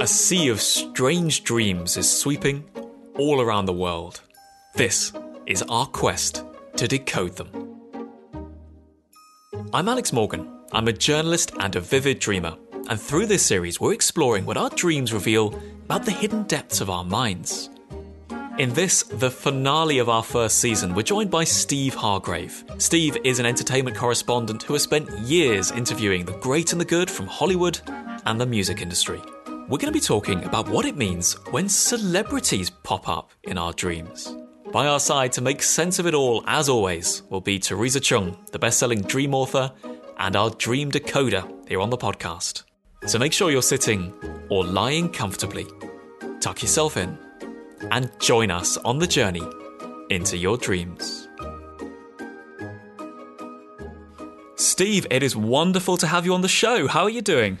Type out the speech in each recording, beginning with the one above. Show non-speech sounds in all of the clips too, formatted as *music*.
A sea of strange dreams is sweeping all around the world. This is our quest to decode them. I'm Alex Morgan. I'm a journalist and a vivid dreamer. And through this series, we're exploring what our dreams reveal about the hidden depths of our minds. In this, the finale of our first season, we're joined by Steve Hargrave. Steve is an entertainment correspondent who has spent years interviewing the great and the good from Hollywood and the music industry. We're going to be talking about what it means when celebrities pop up in our dreams. By our side to make sense of it all, as always, will be Teresa Chung, the best selling dream author and our dream decoder here on the podcast. So make sure you're sitting or lying comfortably, tuck yourself in, and join us on the journey into your dreams. Steve, it is wonderful to have you on the show. How are you doing?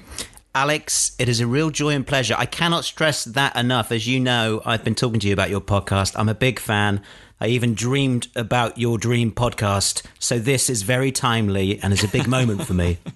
Alex, it is a real joy and pleasure. I cannot stress that enough. As you know, I've been talking to you about your podcast. I'm a big fan. I even dreamed about your dream podcast. So this is very timely and is a big moment for me. *laughs*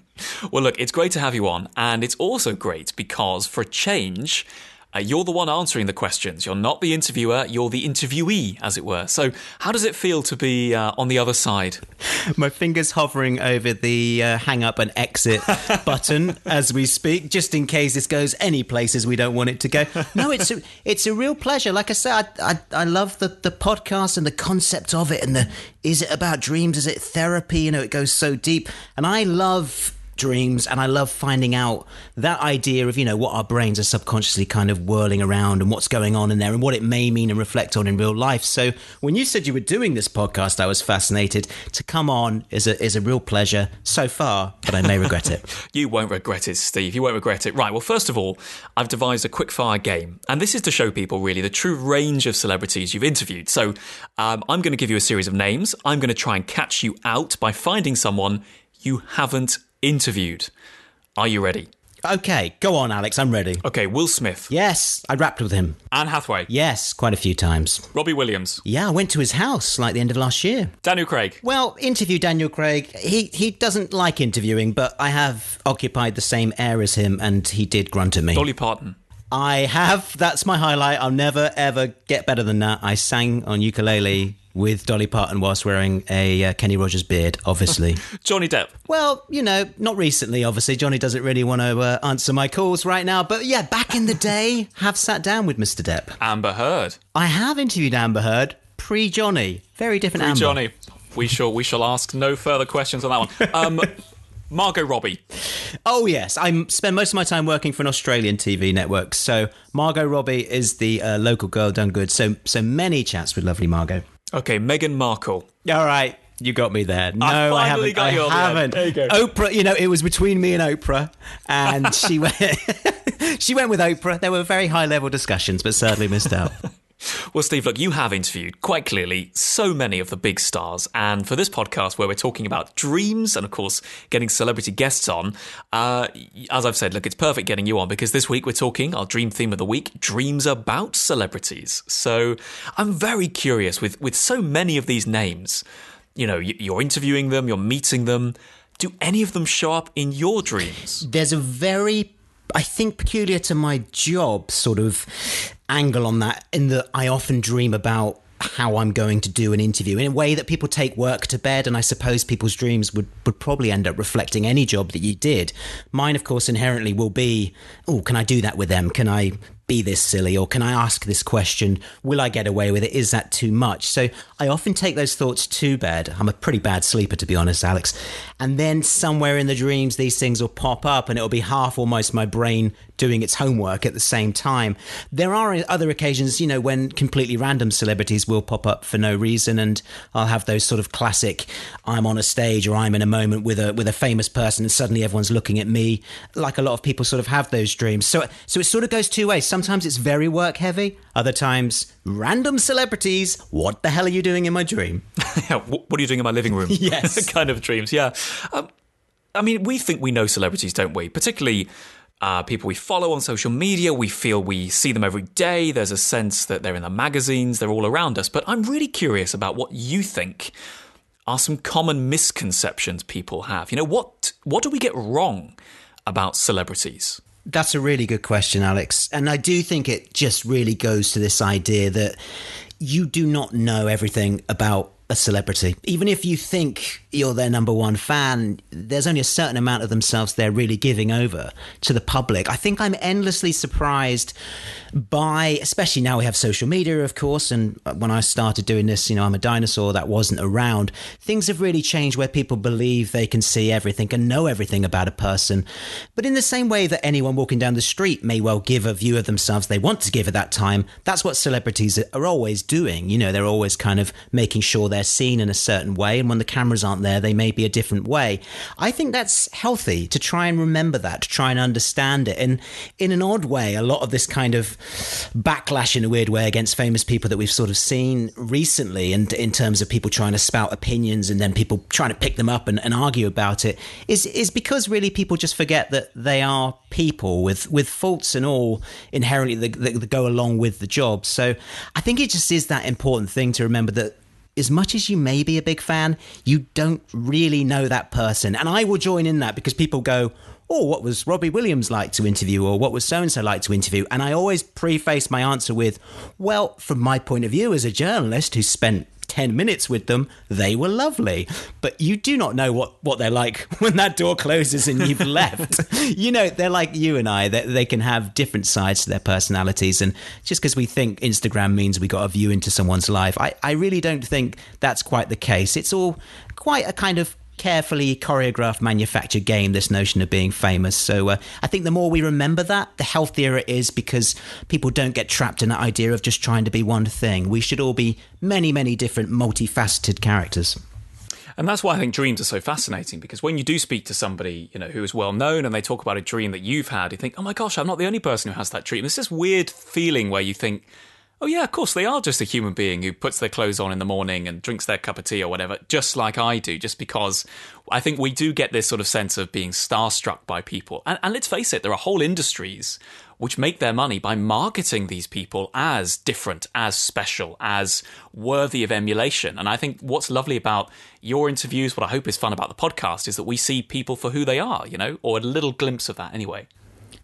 Well, look, it's great to have you on. And it's also great because, for a change, uh, you're the one answering the questions. You're not the interviewer, you're the interviewee, as it were. So, how does it feel to be uh, on the other side? *laughs* My fingers hovering over the uh, hang up and exit *laughs* button as we speak, just in case this goes any places we don't want it to go. *laughs* No, it's a, it's a real pleasure. Like I said, I, I, I love the, the podcast and the concept of it, and the is it about dreams? Is it therapy? You know, it goes so deep, and I love dreams and I love finding out that idea of you know what our brains are subconsciously kind of whirling around and what's going on in there and what it may mean and reflect on in real life. So when you said you were doing this podcast I was fascinated. To come on is a is a real pleasure so far but I may regret it. *laughs* You won't regret it Steve. You won't regret it. Right well first of all I've devised a quick fire game and this is to show people really the true range of celebrities you've interviewed. So um, I'm going to give you a series of names. I'm going to try and catch you out by finding someone you haven't interviewed. Are you ready? Okay, go on, Alex. I'm ready. Okay, Will Smith. Yes, I rapped with him. Anne Hathaway. Yes, quite a few times. Robbie Williams. Yeah, I went to his house like the end of last year. Daniel Craig. Well, interview Daniel Craig. He he doesn't like interviewing, but I have occupied the same air as him, and he did grunt at me. Dolly Parton. I have. That's my highlight. I'll never ever get better than that. I sang on ukulele with Dolly Parton whilst wearing a uh, Kenny Rogers beard, obviously. *laughs* Johnny Depp. Well, you know, not recently, obviously. Johnny doesn't really want to uh, answer my calls right now. But yeah, back in the day, *laughs* have sat down with Mr. Depp. Amber Heard. I have interviewed Amber Heard pre Johnny. Very different pre Amber. Johnny. We shall, we shall ask no further questions on that one. Um, *laughs* Margot Robbie. Oh yes, I spend most of my time working for an Australian TV network. So Margot Robbie is the uh, local girl done good. So so many chats with lovely Margot. Okay, Meghan Markle. All right. You got me there. No, I, I haven't. I haven't. There you go. Oprah, you know, it was between me and Oprah, and she went. *laughs* she went with Oprah. There were very high level discussions, but sadly missed out. Well, Steve, look, you have interviewed quite clearly so many of the big stars. And for this podcast, where we're talking about dreams and, of course, getting celebrity guests on, uh, as I've said, look, it's perfect getting you on because this week we're talking our dream theme of the week dreams about celebrities. So I'm very curious with, with so many of these names. You know, you're interviewing them, you're meeting them. Do any of them show up in your dreams? There's a very I think peculiar to my job sort of angle on that in that I often dream about how I'm going to do an interview in a way that people take work to bed. And I suppose people's dreams would, would probably end up reflecting any job that you did. Mine, of course, inherently will be, oh, can I do that with them? Can I be this silly or can I ask this question? Will I get away with it? Is that too much? So I often take those thoughts to bed. I'm a pretty bad sleeper, to be honest, Alex. And then somewhere in the dreams, these things will pop up and it'll be half almost my brain doing its homework at the same time. There are other occasions, you know, when completely random celebrities will pop up for no reason and I'll have those sort of classic I'm on a stage or I'm in a moment with a with a famous person and suddenly everyone's looking at me like a lot of people sort of have those dreams. So so it sort of goes two ways Sometimes it's very work heavy. Other times, random celebrities. What the hell are you doing in my dream? *laughs* yeah, what are you doing in my living room? *laughs* yes. *laughs* kind of dreams, yeah. Um, I mean, we think we know celebrities, don't we? Particularly uh, people we follow on social media. We feel we see them every day. There's a sense that they're in the magazines, they're all around us. But I'm really curious about what you think are some common misconceptions people have. You know, what what do we get wrong about celebrities? That's a really good question, Alex. And I do think it just really goes to this idea that you do not know everything about a celebrity. Even if you think you're their number one fan, there's only a certain amount of themselves they're really giving over to the public. I think I'm endlessly surprised by, especially now we have social media, of course. And when I started doing this, you know, I'm a dinosaur that wasn't around. Things have really changed where people believe they can see everything and know everything about a person. But in the same way that anyone walking down the street may well give a view of themselves they want to give at that time, that's what celebrities are always doing. You know, they're always kind of making sure they're seen in a certain way. And when the cameras aren't there, they may be a different way. I think that's healthy to try and remember that, to try and understand it. And in an odd way, a lot of this kind of backlash in a weird way against famous people that we've sort of seen recently, and in terms of people trying to spout opinions and then people trying to pick them up and, and argue about it, is is because really people just forget that they are people with with faults and all inherently that, that go along with the job. So I think it just is that important thing to remember that as much as you may be a big fan, you don't really know that person. And I will join in that because people go, Oh, what was Robbie Williams like to interview? Or what was so and so like to interview? And I always preface my answer with, Well, from my point of view as a journalist who spent 10 minutes with them, they were lovely. But you do not know what, what they're like *laughs* when that door closes and you've *laughs* left. you know, they're like you and I, they, they can have different sides to their personalities. And just because we think Instagram means we got a view into someone's life, I, I really don't think that's quite the case. It's all quite a kind of carefully choreographed, manufactured game, this notion of being famous. So uh, I think the more we remember that, the healthier it is because people don't get trapped in that idea of just trying to be one thing. We should all be many, many different, multifaceted characters. And that's why I think dreams are so fascinating because when you do speak to somebody, you know, who is well known and they talk about a dream that you've had, you think, oh my gosh, I'm not the only person who has that dream. It's this weird feeling where you think, oh yeah, of course they are just a human being who puts their clothes on in the morning and drinks their cup of tea or whatever, just like I do, just because I think we do get this sort of sense of being starstruck by people. And, and let's face it, there are whole industries which make their money by marketing these people as different, as special, as worthy of emulation. And I think what's lovely about your interviews, what I hope is fun about the podcast, is that we see people for who they are, you know, or a little glimpse of that anyway.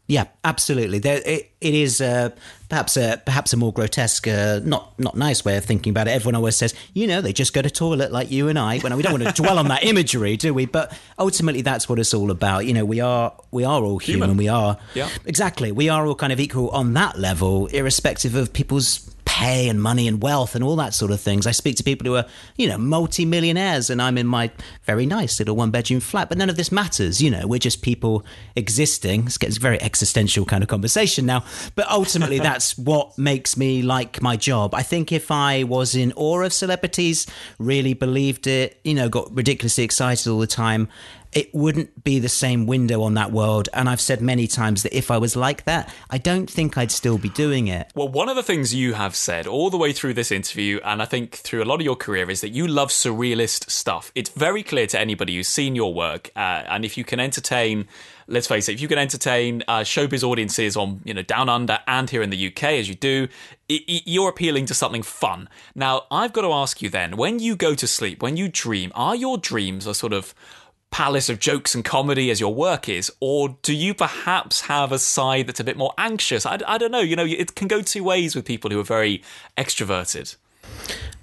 Yeah, absolutely. There, it, it is uh, perhaps a perhaps a more grotesque, uh, not not nice way of thinking about it. Everyone always says, you know, they just go to toilet like you and I. When we don't want to dwell on that imagery, do we? But ultimately, that's what it's all about. You know, we are we are all human. human. We are yeah. exactly. We are all kind of equal on that level, irrespective of people's pay and money and wealth and all that sort of things. I speak to people who are, you know, multi-millionaires and I'm in my very nice little one bedroom flat, but none of this matters. You know, we're just people existing. It's a very existential kind of conversation now, but ultimately *laughs* that's what makes me like my job. I think if I was in awe of celebrities, really believed it, you know, got ridiculously excited all the time, it wouldn't be the same window on that world. And I've said many times that if I was like that, I don't think I'd still be doing it. Well, one of the things you have said all the way through this interview, and I think through a lot of your career, is that you love surrealist stuff. It's very clear to anybody who's seen your work, uh, and if you can entertain let's face it, if you can entertain uh, showbiz audiences on you know down under and here in the UK as you do, you're appealing to something fun. Now, I've got to ask you then, when you go to sleep, when you dream, are your dreams a sort of palace of jokes and comedy as your work is, or do you perhaps have a side that's a bit more anxious? I, I don't know. You know, it can go two ways with people who are very extroverted.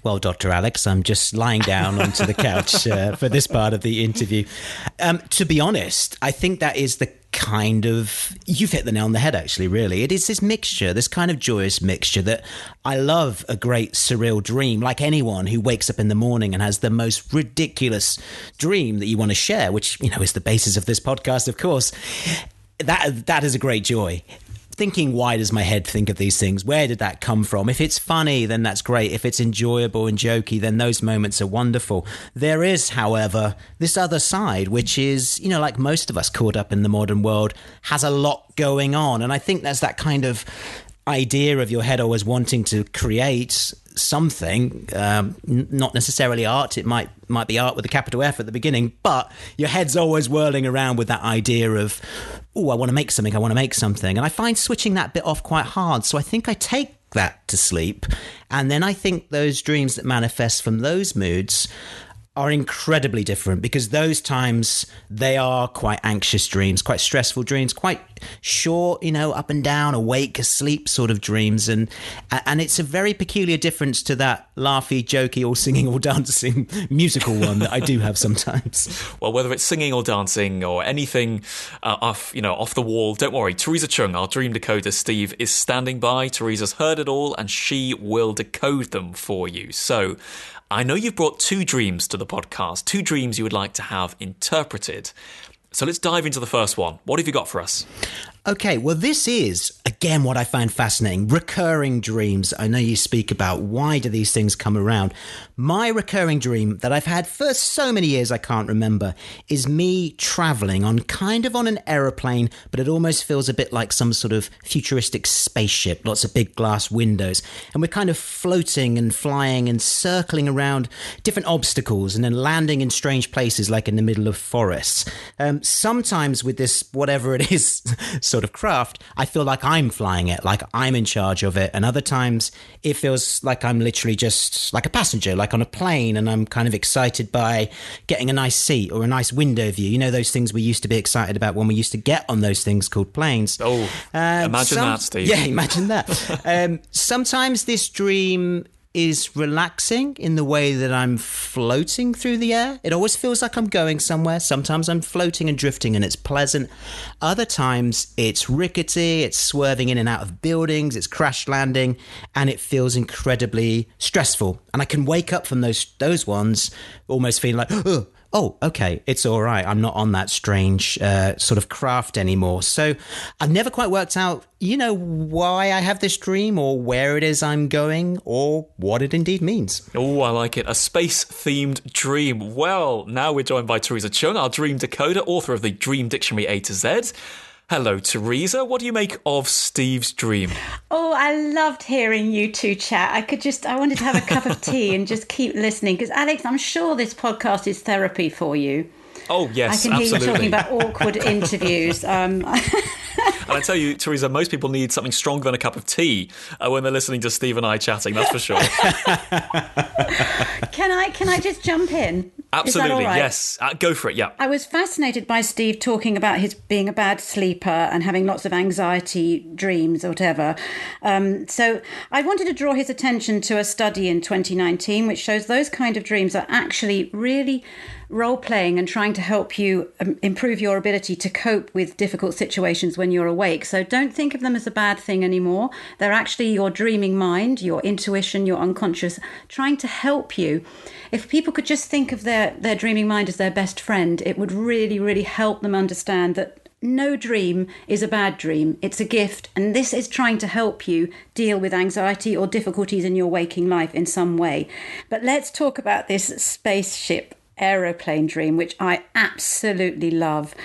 Well, Dr. Alex, I'm just lying down onto the couch uh, for this part of the interview. Um, to be honest, I think that is the kind of you've hit the nail on the head actually really. It is this mixture this kind of joyous mixture that i love a great surreal dream like anyone who wakes up in the morning and has the most ridiculous dream that you want to share which you know is the basis of this podcast of course. That that is a great joy thinking, why does my head think of these things? Where did that come from? If it's funny, then that's great. If it's enjoyable and jokey, then those moments are wonderful. There is, however, this other side, which is, you know, like most of us caught up in the modern world, has a lot going on. And I think there's that kind of idea of your head always wanting to create something, um, n- not necessarily art. It might might be art with a capital F at the beginning, but your head's always whirling around with that idea of, oh, I want to make something. I want to make something, and I find switching that bit off quite hard. So I think I take that to sleep, and then I think those dreams that manifest from those moods are incredibly different because those times they are quite anxious dreams, quite stressful dreams, quite short, you know, up and down, awake, asleep sort of dreams, and and it's a very peculiar difference to that laughy, jokey, or singing or dancing *laughs* musical one that I do have sometimes. *laughs* well, whether it's singing or dancing or anything uh, off, you know, off the wall, don't worry. Teresa Chung, our dream decoder, Steve, is standing by. Teresa's heard it all, and she will decode them for you. So. I know you've brought two dreams to the podcast, two dreams you would like to have interpreted. So let's dive into the first one. What have you got for us? Okay, well, this is, again, what I find fascinating recurring dreams. I know you speak about why do these things come around. My recurring dream that I've had for so many years I can't remember is me traveling on kind of on an aeroplane, but it almost feels a bit like some sort of futuristic spaceship, lots of big glass windows. And we're kind of floating and flying and circling around different obstacles and then landing in strange places like in the middle of forests. Um, sometimes with this, whatever it is, sort of craft, I feel like I'm flying it, like I'm in charge of it. And other times it feels like I'm literally just like a passenger, like on a plane, and I'm kind of excited by getting a nice seat or a nice window view. You know, those things we used to be excited about when we used to get on those things called planes. Oh, um, imagine some, that, Steve. Yeah, imagine that. *laughs* um, sometimes this dream is relaxing in the way that I'm floating through the air. It always feels like I'm going somewhere. Sometimes I'm floating and drifting and it's pleasant. Other times it's rickety, it's swerving in and out of buildings, it's crash landing, and it feels incredibly stressful. And I can wake up from those those ones almost feeling like, oh, oh, okay, it's all right. I'm not on that strange uh, sort of craft anymore. So I've never quite worked out, you know, why I have this dream or where it is I'm going or what it indeed means. Oh, I like it. A space themed dream. Well, now we're joined by Teresa Chung, our dream decoder, author of the Dream Dictionary A to Z. Hello, Teresa. What do you make of Steve's dream? Oh, I loved hearing you two chat. I could just, I wanted to have a cup of tea and just keep listening because, Alex, I'm sure this podcast is therapy for you. Oh yes, I can hear you talking about awkward *laughs* interviews. Um, *laughs* and I tell you, Teresa, most people need something stronger than a cup of tea uh, when they're listening to Steve and I chatting. That's for sure. can I? Can I just jump in? Absolutely, yes. Uh, go for it. Yeah. I was fascinated by Steve talking about his being a bad sleeper and having lots of anxiety dreams or whatever. Um, so I wanted to draw his attention to a study in 2019 which shows those kind of dreams are actually really role playing and trying to help you um, improve your ability to cope with difficult situations when you're awake. So don't think of them as a bad thing anymore. They're actually your dreaming mind, your intuition, your unconscious, trying to help you. If people could just think of their, their dreaming mind as their best friend, it would really, really help them understand that no dream is a bad dream. It's a gift, and this is trying to help you deal with anxiety or difficulties in your waking life in some way. But let's talk about this spaceship aeroplane dream, which I absolutely love.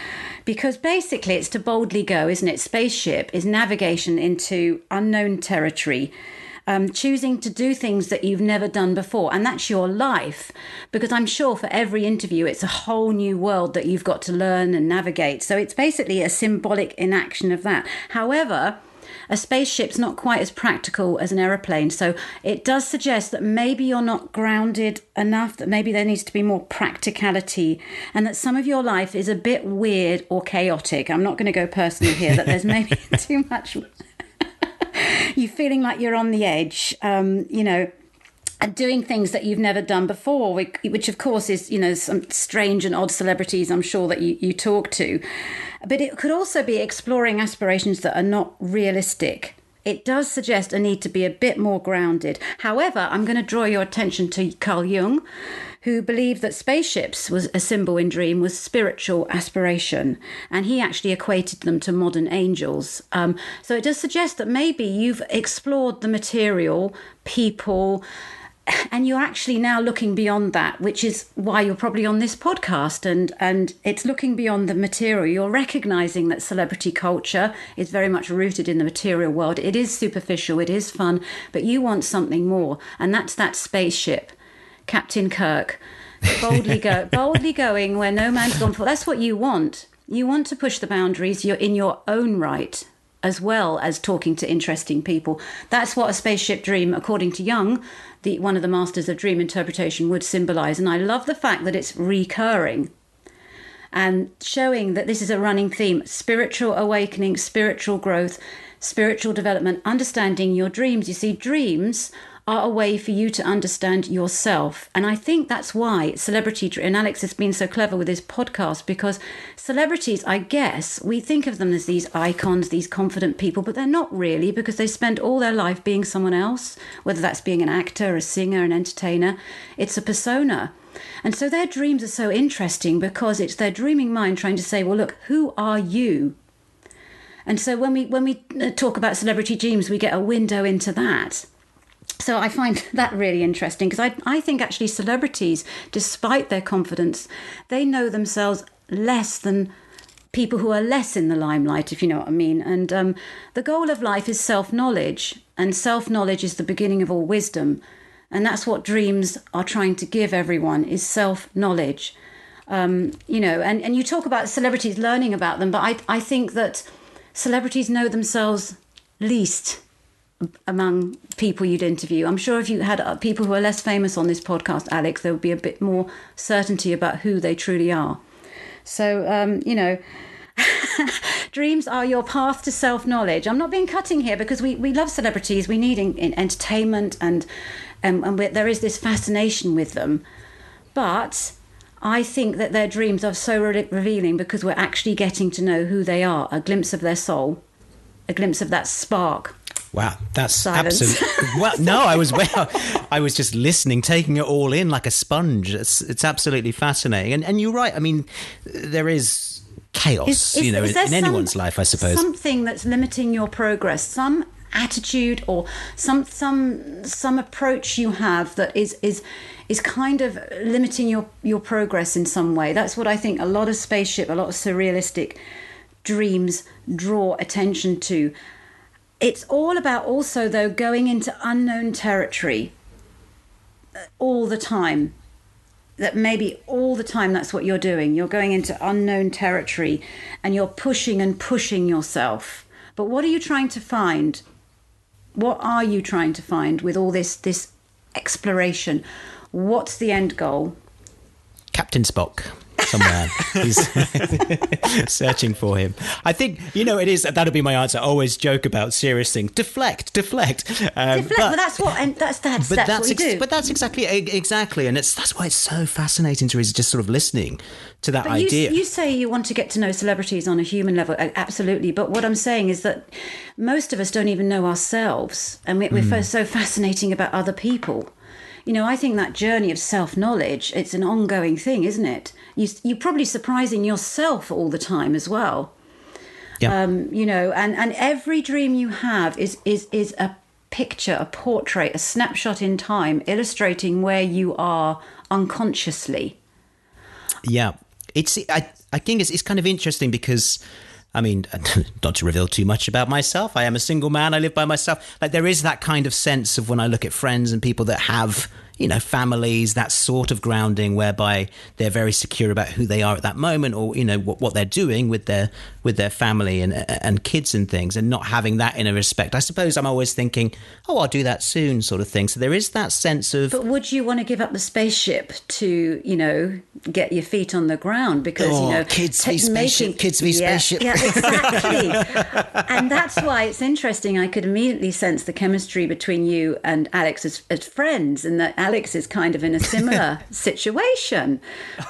Because basically, it's to boldly go, isn't it? Spaceship is navigation into unknown territory. Um, choosing to do things that you've never done before. And that's your life. Because I'm sure for every interview, it's a whole new world that you've got to learn and navigate. So it's basically a symbolic inaction of that. However, a spaceship's not quite as practical as an aeroplane. So it does suggest that maybe you're not grounded enough, that maybe there needs to be more practicality, and that some of your life is a bit weird or chaotic. I'm not going to go personal here, that there's maybe *laughs* too much. *laughs* you feeling like you're on the edge, um, you know and doing things that you've never done before, which of course is, you know, some strange and odd celebrities I'm sure that you, you talk to. But it could also be exploring aspirations that are not realistic. It does suggest a need to be a bit more grounded. However, I'm going to draw your attention to Carl Jung, who believed that spaceships was a symbol in dream was spiritual aspiration, and he actually equated them to modern angels. Um, so it does suggest that maybe you've explored the material, people, and you're actually now looking beyond that which is why you're probably on this podcast. And and it's looking beyond the material. You're recognizing that celebrity culture is very much rooted in the material world. It is superficial it is fun but you want something more. And that's that spaceship captain kirk. Boldly go *laughs* boldly going where no man's gone before that's what you want. You want to push the boundaries you're in your own right as well as talking to interesting people. That's what a spaceship dream, according to Jung, the, one of the masters of dream interpretation, would symbolize. And I love the fact that it's recurring and showing that this is a running theme spiritual awakening, spiritual growth, spiritual development, understanding your dreams. You see, dreams are a way for you to understand yourself. And I think that's why celebrity, and Alex has been so clever with his podcast because celebrities, I guess, we think of them as these icons, these confident people, but they're not really because they spend all their life being someone else, whether that's being an actor, a singer, an entertainer. It's a persona. And so their dreams are so interesting because it's their dreaming mind trying to say, well, look, who are you? And so when we when we uh, talk about celebrity dreams, we get a window into that. So I find *laughs* that really interesting because I, I think actually celebrities, despite their confidence, they know themselves less than people who are less in the limelight, if you know what I mean. And um, the goal of life is self knowledge, and self knowledge is the beginning of all wisdom. And that's what dreams are trying to give everyone is self knowledge. Um, you know, and, and you talk about celebrities learning about them, but I, I think that celebrities know themselves least among people you'd interview. I'm sure if you had uh, people who are less famous on this podcast, Alex, there would be a bit more certainty about who they truly are. So, um, you know, *laughs* dreams are your path to self knowledge. I'm not being cutting here because we, we love celebrities. We need in, in entertainment and, um, and there is this fascination with them. But I think that their dreams are so re- revealing because we're actually getting to know who they are, a glimpse of their soul, a glimpse of that spark. Wow, that's absolutely *laughs* well. No, I was well, I was just listening, taking it all in like a sponge. It's it's absolutely fascinating, and and you're right. I mean, there is chaos, is, is, you know, in, in anyone's life, I suppose. Something that's limiting your progress, some attitude or some some some approach you have that is is is kind of limiting your your progress in some way. That's what I think a lot of spaceship, a lot of surrealistic dreams draw attention to. It's all about also though going into unknown territory uh, all the time. That maybe all the time that's what you're doing. You're going into unknown territory and you're pushing and pushing yourself. But what are you trying to find? What are you trying to find with all this this exploration? What's the end goal? Captain Spock somewhere. He's *laughs* searching for him. I think you know it is. That'll be my answer. always joke about serious things. Deflect, deflect. Um, deflect. But, that's what. And that's that's, but that's, that's what we do. But that's exactly exactly, and it's that's why it's so fascinating to is just sort of listening to that but idea. You, you say you want to get to know celebrities on a human level, absolutely. But what I'm saying is that most of us don't even know ourselves, and we're, mm. we're so fascinating about other people you know, I think that journey of self knowledge, it's an ongoing thing, isn't it? You, you're probably surprising yourself all the time as well. Yeah. Um, you know, and, and every dream you have is, is, is a picture, a portrait, a snapshot in time illustrating where you are unconsciously. Yeah. It's, I, I think it's, it's kind of interesting because I mean, *laughs* not to reveal too much about myself, I am a single man. I live by myself. Like there is that kind of sense of when I look at friends and people that have you know, families, that sort of grounding whereby they're very secure about who they are at that moment or, you know, what, what they're doing with their with their family and and kids and things and not having that in a respect. I suppose I'm always thinking, oh, I'll do that soon sort of thing. So there is that sense of But would you want to give up the spaceship to, you know, get your feet on the ground because, oh, you know, kids v spaceship, making, kids be yeah, spaceship. Yeah, exactly. *laughs* and that's why it's interesting. I could immediately sense the chemistry between you and Alex as, as friends and that Alex is kind of in a similar *laughs* situation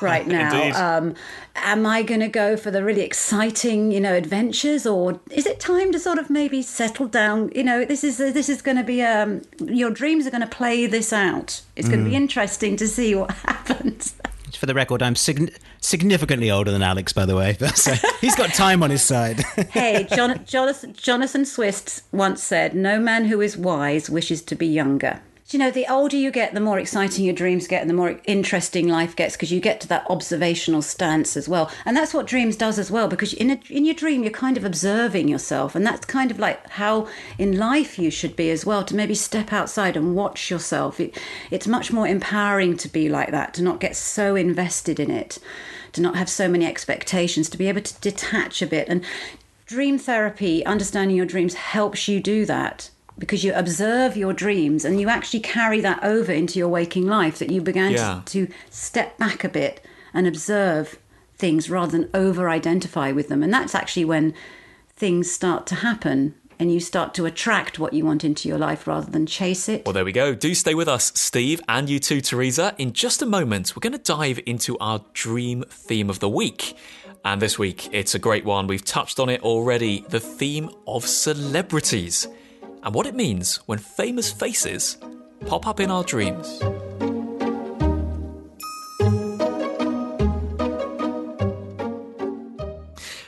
right now. Um, am I going to go for the really exciting, you know, adventures, or is it time to sort of maybe settle down? You know, this is this is going to be um, your dreams are going to play this out. It's going mm. to be interesting to see what *laughs* happens. *laughs* For the record, I'm sig- significantly older than Alex, by the way. *laughs* So he's got time on his side. hey, John- Jonathan, Jonathan Swift once said, "No man who is wise wishes to be younger." You know, the older you get, the more exciting your dreams get and the more interesting life gets because you get to that observational stance as well. And that's what dreams does as well because in, a, in your dream, you're kind of observing yourself. And that's kind of like how in life you should be as well to maybe step outside and watch yourself. It, it's much more empowering to be like that, to not get so invested in it, to not have so many expectations, to be able to detach a bit. And dream therapy, understanding your dreams, helps you do that because you observe your dreams and you actually carry that over into your waking life that you began Yeah. to, to step back a bit and observe things rather than over identify with them. And that's actually when things start to happen and you start to attract what you want into your life rather than chase it. Well, there we go. Do stay with us, Steve, and you too, Teresa. In just a moment, we're going to dive into our dream theme of the week. And this week, it's a great one. We've touched on it already the theme of celebrities and what it means when famous faces pop up in our dreams.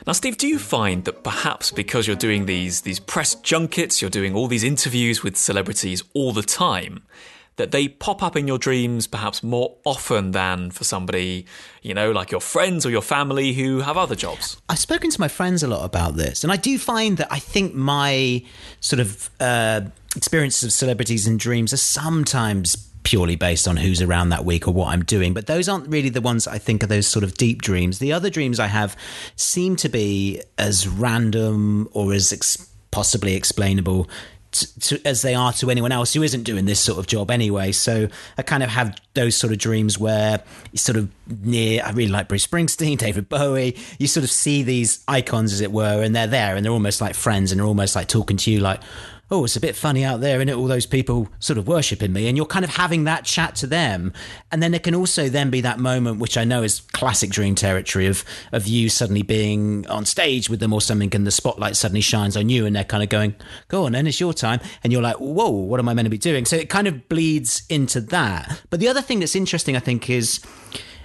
Now, Steve, do you find that perhaps because you're doing these these press junkets, you're doing all these interviews with celebrities all the time, that they pop up in your dreams perhaps more often than for somebody, you know, like your friends or your family who have other jobs? I've spoken to my friends a lot about this, and I do find that I think my sort of uh, experiences of celebrities and dreams are sometimes purely based on who's around that week or what I'm doing. But those aren't really the ones I think are those sort of deep dreams. The other dreams I have seem to be as random or as ex- possibly explainable. To, as they are to anyone else who isn't doing this sort of job anyway. So I kind of have those sort of dreams where you sort of near, I really like Bruce Springsteen, *laughs* David Bowie. You sort of see these icons, as it were, and they're there and they're almost like friends and they're almost like talking to you like, oh, it's a bit funny out there, and all those people sort of worshipping me, and you're kind of having that chat to them, and then there can also then be that moment, which I know is classic dream territory of of you suddenly being on stage with them or something, and the spotlight suddenly shines on you, and they're kind of going, "Go on, then it's your time," and you're like, "Whoa, what am I meant to be doing?" So it kind of bleeds into that. But the other thing that's interesting, I think, is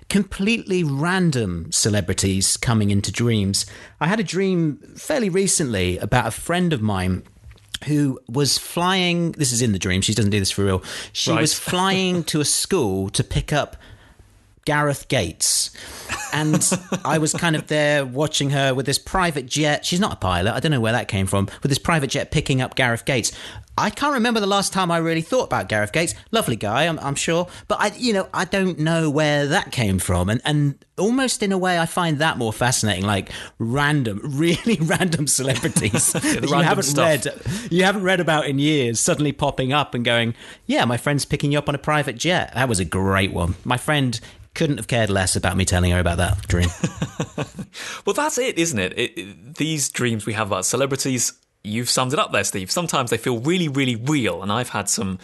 completely random celebrities coming into dreams. I had a dream fairly recently about a friend of mine who was flying. This is in the dream. She doesn't do this for real. She Right. was flying to a school to pick up Gareth Gates. And I was kind of there watching her with this private jet. She's not a pilot. I don't know where that came from. With this private jet picking up Gareth Gates. I can't remember the last time I really thought about Gareth Gates. Lovely guy, I'm, I'm sure. But I, you know, I don't know where that came from. And, and almost in a way, I find that more fascinating. Like random, *laughs* really random celebrities *laughs* that you haven't stuff. read, you haven't read about in years, suddenly popping up and going, "Yeah, my friend's picking you up on a private jet." That was a great one. My friend couldn't have cared less about me telling her about that dream. *laughs* Well, that's it, isn't it? It, it? These dreams we have about celebrities, you've summed it up there, Steve. Sometimes they feel really, really real, and I've had some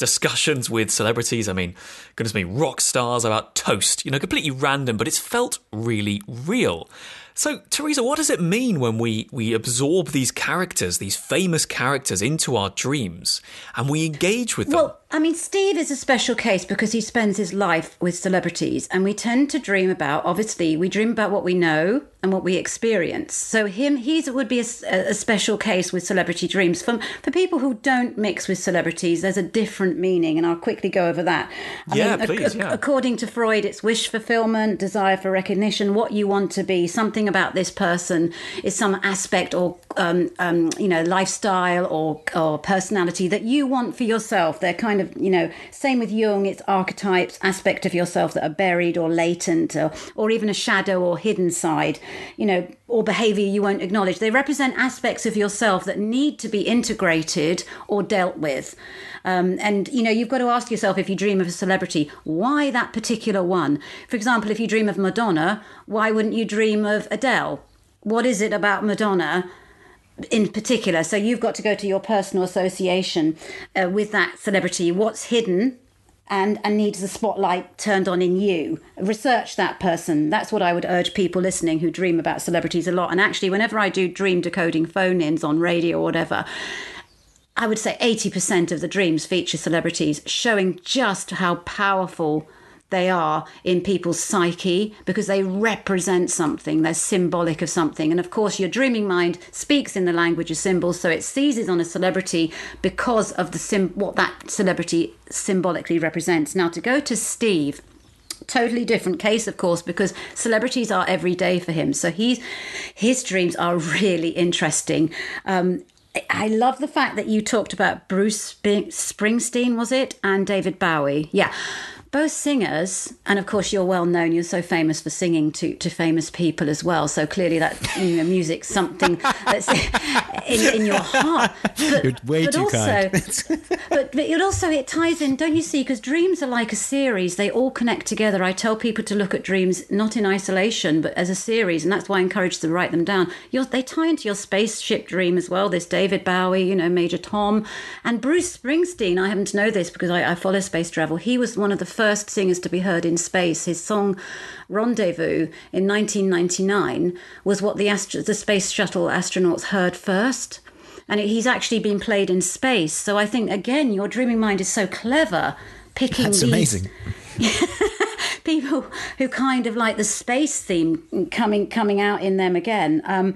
discussions with celebrities. I mean, goodness me, rock stars about toast, you know, completely random, but it's felt really real. So, Teresa, what does it mean when we, we absorb these characters, these famous characters, into our dreams and we engage with them? I mean, Steve is a special case because he spends his life with celebrities, and we tend to dream about. Obviously, we dream about what we know and what we experience. So, him, he's would be a special case with celebrity dreams. For for people who don't mix with celebrities, there's a different meaning, and I'll quickly go over that. I Yeah, ac- please, ac- yeah. According to Freud, it's wish fulfillment, desire for recognition, what you want to be. Something about this person is some aspect or um, um, you know lifestyle or or personality that you want for yourself. They're kind of you know same with Jung. It's archetypes, aspect of yourself that are buried or latent, or, or even a shadow or hidden side. You know. Or behavior you won't acknowledge. They represent aspects of yourself that need to be integrated or dealt with. Um, and you know, you've got to ask yourself if you dream of a celebrity, why that particular one? For example, if you dream of Madonna, why wouldn't you dream of Adele? What is it about Madonna in particular? So you've got to go to your personal association uh, with that celebrity. What's hidden? And, and needs the spotlight turned on in you. Research that person. That's what I would urge people listening who dream about celebrities a lot. And actually, whenever I do dream decoding phone ins on radio or whatever, I would say 80% of the dreams feature celebrities, showing just how powerful they are in people's psyche because they represent something, they're symbolic of something. And of course, your dreaming mind speaks in the language of symbols, so it seizes on a celebrity because of the sim- what that celebrity symbolically represents. Now, to go to Steve, totally different case of course because celebrities are every day for him so he's his dreams are really interesting um I- I love the fact that you talked about Bruce Springsteen, was it, and David Bowie. Yeah, both singers, and of course you're well known. You're so famous for singing to, to famous people as well. So clearly that you know, music's something that's *laughs* in, in your heart. But, you're way but too also, kind. *laughs* but, but it also it ties in, don't you see? Because dreams are like a series; they all connect together. I tell people to look at dreams not in isolation, but as a series, and that's why I encourage them to write them down. You're, they tie into your spaceship dream as well. This David Bowie, you know, Major Tom, and Bruce Springsteen. I happen to know this because I, I follow space travel. He was one of the first singers to be heard in space. His song Rendezvous in 1999 was what the, astro- the space shuttle astronauts heard first. And he's actually been played in space. So I think, again, your dreaming mind is so clever picking That's these, amazing. *laughs* people who kind of like the space theme coming coming out in them again. Um,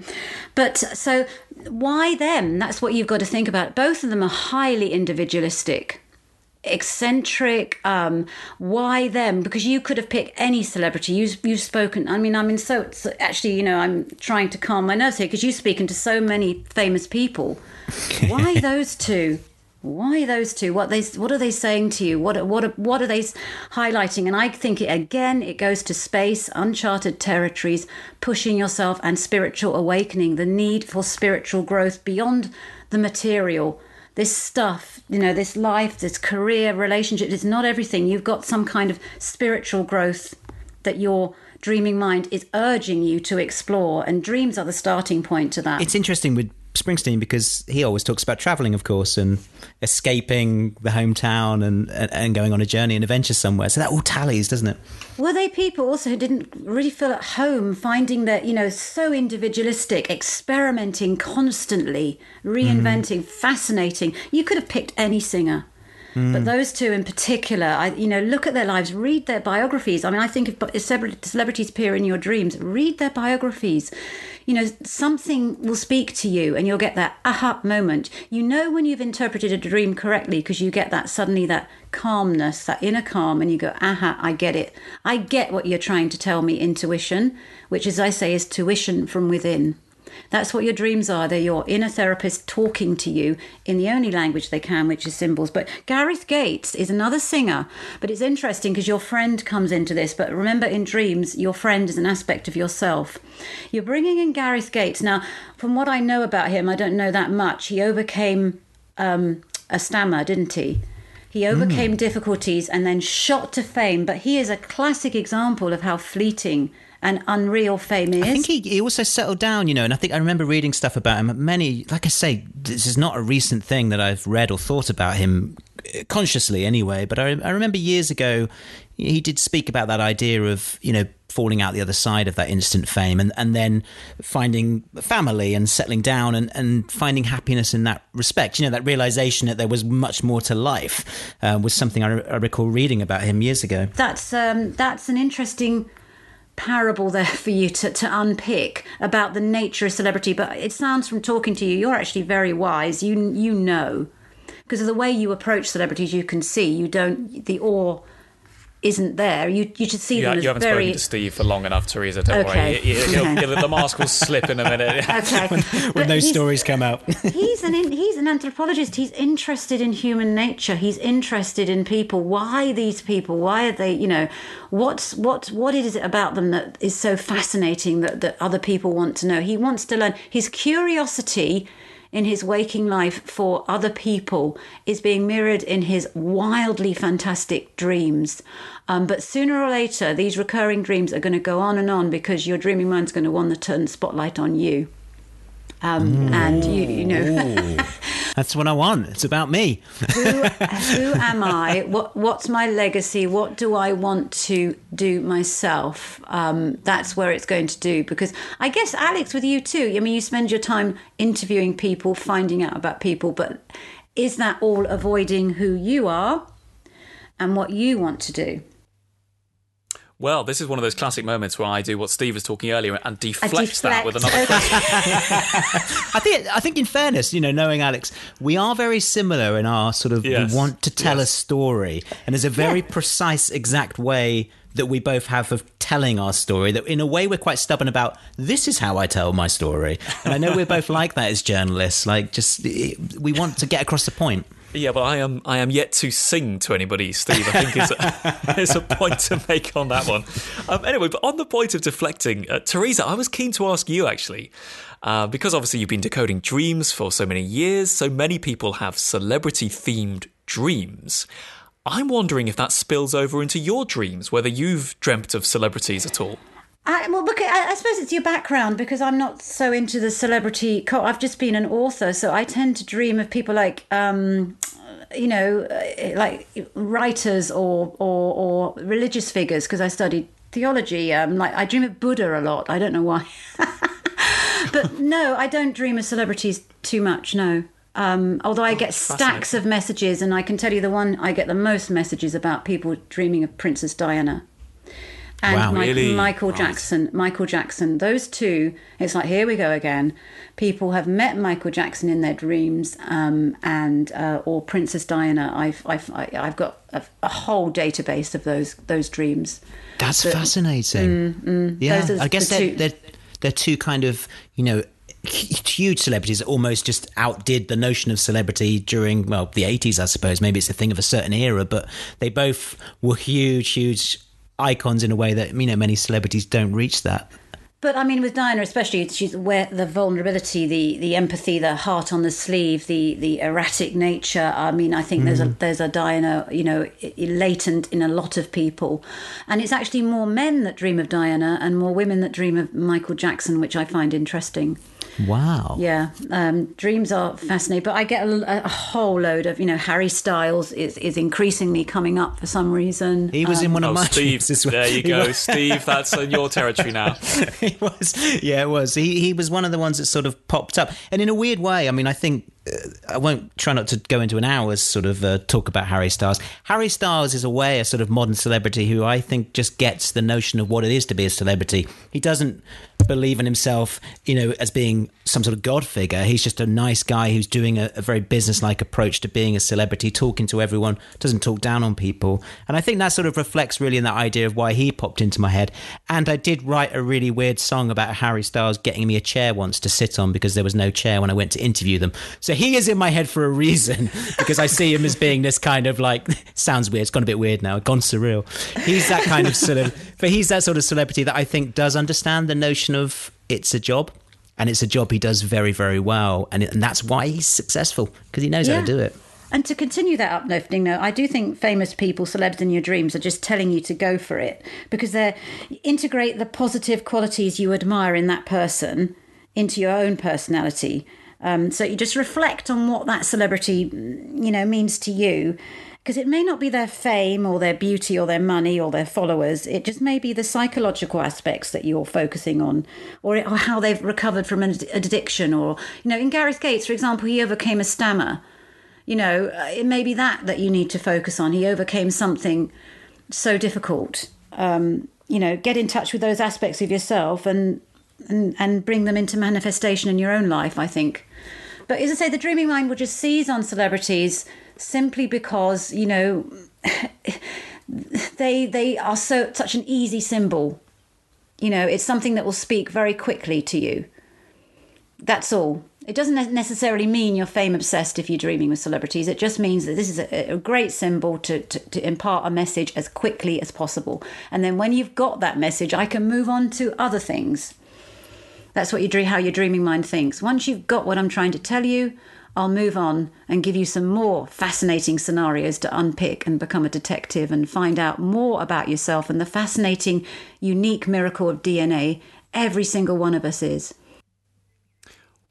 but so why them? That's what you've got to think about. Both of them are highly individualistic eccentric um, why them? Because you could have picked any celebrity. You, you've spoken i mean i mean so, so actually you know i'm trying to calm my nerves here because you've spoken to so many famous people. *laughs* Why those two? Why those two? What they what are they saying to you? What what what are they highlighting? And i think it, again it goes to space uncharted territories pushing yourself and spiritual awakening the need for spiritual growth beyond the material this stuff, you know, this life, this career, relationships, it's not everything. You've got some kind of spiritual growth that your dreaming mind is urging you to explore, and dreams are the starting point to that. It's interesting with Springsteen because he always talks about traveling, of course, and escaping the hometown and, and going on a journey and adventure somewhere. So that all tallies, doesn't it? Were they people also who didn't really feel at home, finding that, you know, so individualistic, experimenting constantly, reinventing, mm. fascinating? You could have picked any singer. Mm. But those two in particular, I, you know, look at their lives, read their biographies. I mean, I think if celebrities appear in your dreams, read their biographies you know, something will speak to you and you'll get that aha moment. You know when you've interpreted a dream correctly because you get that suddenly that calmness, that inner calm, and you go, aha, I get it. I get what you're trying to tell me, intuition, which, as I say, is tuition from within. That's what your dreams are. They're your inner therapist talking to you in the only language they can, which is symbols. But Gareth Gates is another singer. But it's interesting because your friend comes into this. But remember, in dreams, your friend is an aspect of yourself. You're bringing in Gareth Gates. Now, from what I know about him, I don't know that much. He overcame um, a stammer, didn't he? He overcame mm. difficulties and then shot to fame. But he is a classic example of how fleeting and unreal fame is. I think he, he also settled down, you know, and I think I remember reading stuff about him. Many, like I say, this is not a recent thing that I've read or thought about him uh, consciously anyway, but I, I remember years ago he did speak about that idea of, you know, falling out the other side of that instant fame and, and then finding family and settling down and, and finding happiness in that respect. You know, that realization that there was much more to life uh, was something I, I, recall reading about him years ago. That's um, that's an interesting parable there for you to, to unpick about the nature of celebrity. But it sounds from talking to you, you're actually very wise. You you know because of the way you approach celebrities, you can see you don't the awe isn't there. You you should see you, them you haven't very... spoken to Steve for long enough, Teresa. Don't okay. worry. You, okay. the mask will slip in a minute. *laughs* okay. *laughs* when, when those stories come out. *laughs* he's an he's an anthropologist. He's interested in human nature. He's interested in people. Why these people? Why are they? You know, what's what what is it about them that is so fascinating that that other people want to know? He wants to learn. His curiosity in his waking life for other people is being mirrored in his wildly fantastic dreams. Um, but sooner or later, these recurring dreams are going to go on and on because your dreaming mind's going to want to turn the spotlight on you. Um, and you, you know, *laughs* that's what I want. It's about me. who, who am I? What, what's my legacy? What do I want to do myself? Um, that's where it's going to do. Because I guess Alex, with you too. I mean, you spend your time interviewing people, finding out about people, but is that all avoiding who you are and what you want to do? Well, this is one of those classic moments where I do what Steve was talking earlier and deflect, deflect. that with another question. *laughs* I think, I think, in fairness, you know, knowing Alex, we are very similar in our sort of yes. we want to tell yes. a story, and there's a very yeah. precise, exact way that we both have of telling our story. That in a way we're quite stubborn about. This is how I tell my story, and I know we're both like that as journalists. Like, just we want to get across the point. Yeah, but I am I am yet to sing to anybody, Steve. I think is a, *laughs* a point to make on that one. Um, anyway, but on the point of deflecting, uh, Teresa, I was keen to ask you actually. Uh, because obviously you've been decoding dreams for so many years, so many people have celebrity themed dreams. I'm wondering if that spills over into your dreams, whether you've dreamt of celebrities at all. I, well, look, I, I, suppose it's your background because I'm not so into the celebrity. Co- I've just been an author, so I tend to dream of people like, um, you know, uh, like writers or or, or religious figures because I studied theology. Um, like I dream of Buddha a lot. I don't know why, *laughs* but no, I don't dream of celebrities too much. No. Um, although I get stacks of messages, and I can tell you the one I get the most messages about people dreaming of Princess Diana and wow, Mike, really? Michael Jackson. Michael Jackson. Those two. It's like here we go again. People have met Michael Jackson in their dreams, um, and uh, or Princess Diana. I've I've I've got a, a, whole database of those those dreams. That's but, fascinating. Mm, mm, yeah, I guess the they're, they're they're two kind of you know huge celebrities that almost just outdid the notion of celebrity during well the 80s i suppose maybe it's a thing of a certain era but they both were huge huge icons in a way that you know many celebrities don't reach that but I mean, with Diana especially, she's where the vulnerability, the the empathy, the heart on the sleeve, the the erratic nature. I mean, I think mm. there's a mm. there's a Diana, you know, latent in a lot of people, and it's actually more men that dream of Diana and more women that dream of Michael Jackson, which I find interesting. Wow. Yeah, um, dreams are fascinating, but I get a, a, whole load of you know Harry Styles is is increasingly coming up for some reason. He was um, in one of oh, my Steve. Well. There you go, Steve. That's in your territory now. *laughs* he was, yeah, it was. He he was one of the ones that sort of popped up, and in a weird way. I mean, I think uh, I won't try not to go into an hour's sort of uh, talk about Harry Styles. Harry Styles is a way a sort of modern celebrity who I think just gets the notion of what it is to be a celebrity. He doesn't believe in himself, you know, as being some sort of god figure. He's just a nice guy who's doing a, a very business-like approach to being a celebrity, talking to everyone, doesn't talk down on people. And I think that sort of reflects really in that idea of why he popped into my head. And I did write a really weird song about Harry Styles getting me a chair once to sit on because there was no chair when I went to interview them. So he is in my head for a reason *laughs* because I see him as being this kind of like *laughs* sounds weird. It's gone a bit weird now. Gone surreal. He's that kind of sort of, but he's that sort of celebrity that I think does understand the notion of it's a job, and it's a job he does very very well, and, and that's why he's successful because he knows yeah. how to do it. And to continue that uplifting note, I do think famous people, celebs in your dreams, are just telling you to go for it because they integrate the positive qualities you admire in that person into your own personality um, so you just reflect on what that celebrity, you know, means to you, because it may not be their fame or their beauty or their money or their followers. It just may be the psychological aspects that you're focusing on, or, or how they've recovered from an addiction, or you know, in Gareth Gates, for example, he overcame a stammer. You know, uh, it may be that that you need to focus on. He overcame something so difficult. Um, you know, get in touch with those aspects of yourself and and, and bring them into manifestation in your own life, I think. But as I say, the dreaming mind will just seize on celebrities simply because, you know, *laughs* they they are so such an easy symbol. You know, it's something that will speak very quickly to you. That's all. It doesn't necessarily mean you're fame obsessed if you're dreaming with celebrities. It just means that this is a, a great symbol to, to, to, impart a message as quickly as possible. And then when you've got that message, I can move on to other things. That's what you dream, how your dreaming mind thinks. Once you've got what I'm trying to tell you, I'll move on and give you some more fascinating scenarios to unpick and become a detective and find out more about yourself and the fascinating, unique miracle of DNA every single one of us is.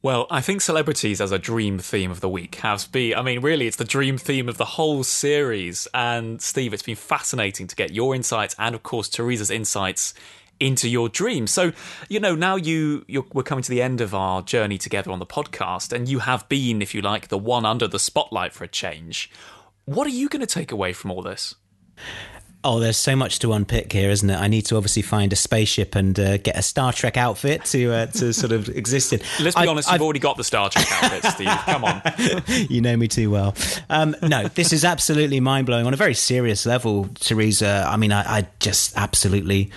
Well, I think celebrities as a dream theme of the week has been, I mean, really, it's the dream theme of the whole series. And Steve, it's been fascinating to get your insights and, of course, Teresa's insights into your dreams. So, you know, now you you're, we're coming to the end of our journey together on the podcast, and you have been, if you like, the one under the spotlight for a change. What are you going to take away from all this? Oh, there's so much to unpick here, isn't it? I need to obviously find a spaceship and uh, get a Star Trek outfit to uh, to sort of *laughs* exist in. Let's be I, honest, I've, you've already got the Star Trek outfit, *laughs* Steve. Come on. you know me too well. Um, no, this is absolutely mind blowing on a very serious level, Teresa. I mean, I, I just absolutely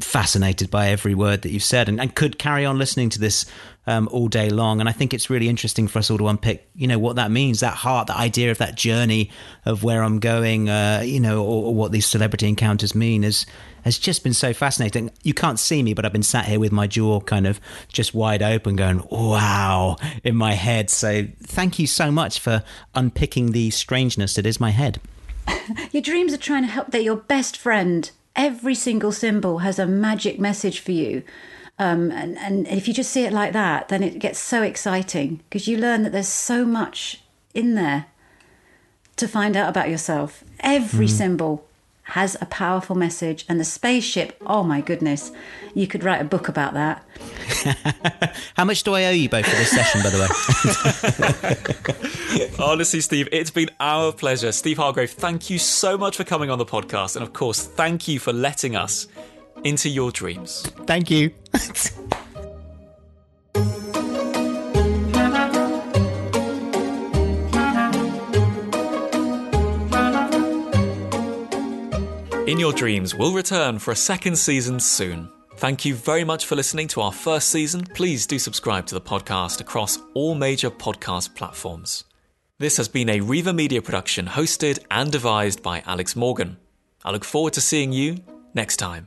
fascinated by every word that you've said and, and could carry on listening to this um, all day long. And I think it's really interesting for us all to unpick, you know, what that means, that heart, that idea of that journey of where I'm going, uh, you know, or, or, what these celebrity encounters mean is has just been so fascinating. You can't see me, but I've been sat here with my jaw kind of just wide open, going, wow, in my head. So thank you so much for unpicking the strangeness that is my head. *laughs* your dreams are trying to help. They're your best friend. Every single symbol has a magic message for you. Um, and, and if you just see it like that, then it gets so exciting because you learn that there's so much in there to find out about yourself. Every mm. symbol has a powerful message, and the spaceship, oh my goodness, you could write a book about that. *laughs* How much do I owe you both for this session, by the way? *laughs* Honestly, Steve, it's been our pleasure. Steve Hargrave, thank you so much for coming on the podcast. And of course, thank you for letting us into your dreams. Thank you. *laughs* In Your Dreams will return for a second season soon. Thank you very much for listening to our first season. Please do subscribe to the podcast across all major podcast platforms. This has been a Riva Media production hosted and devised by Alex Morgan. I look forward to seeing you next time.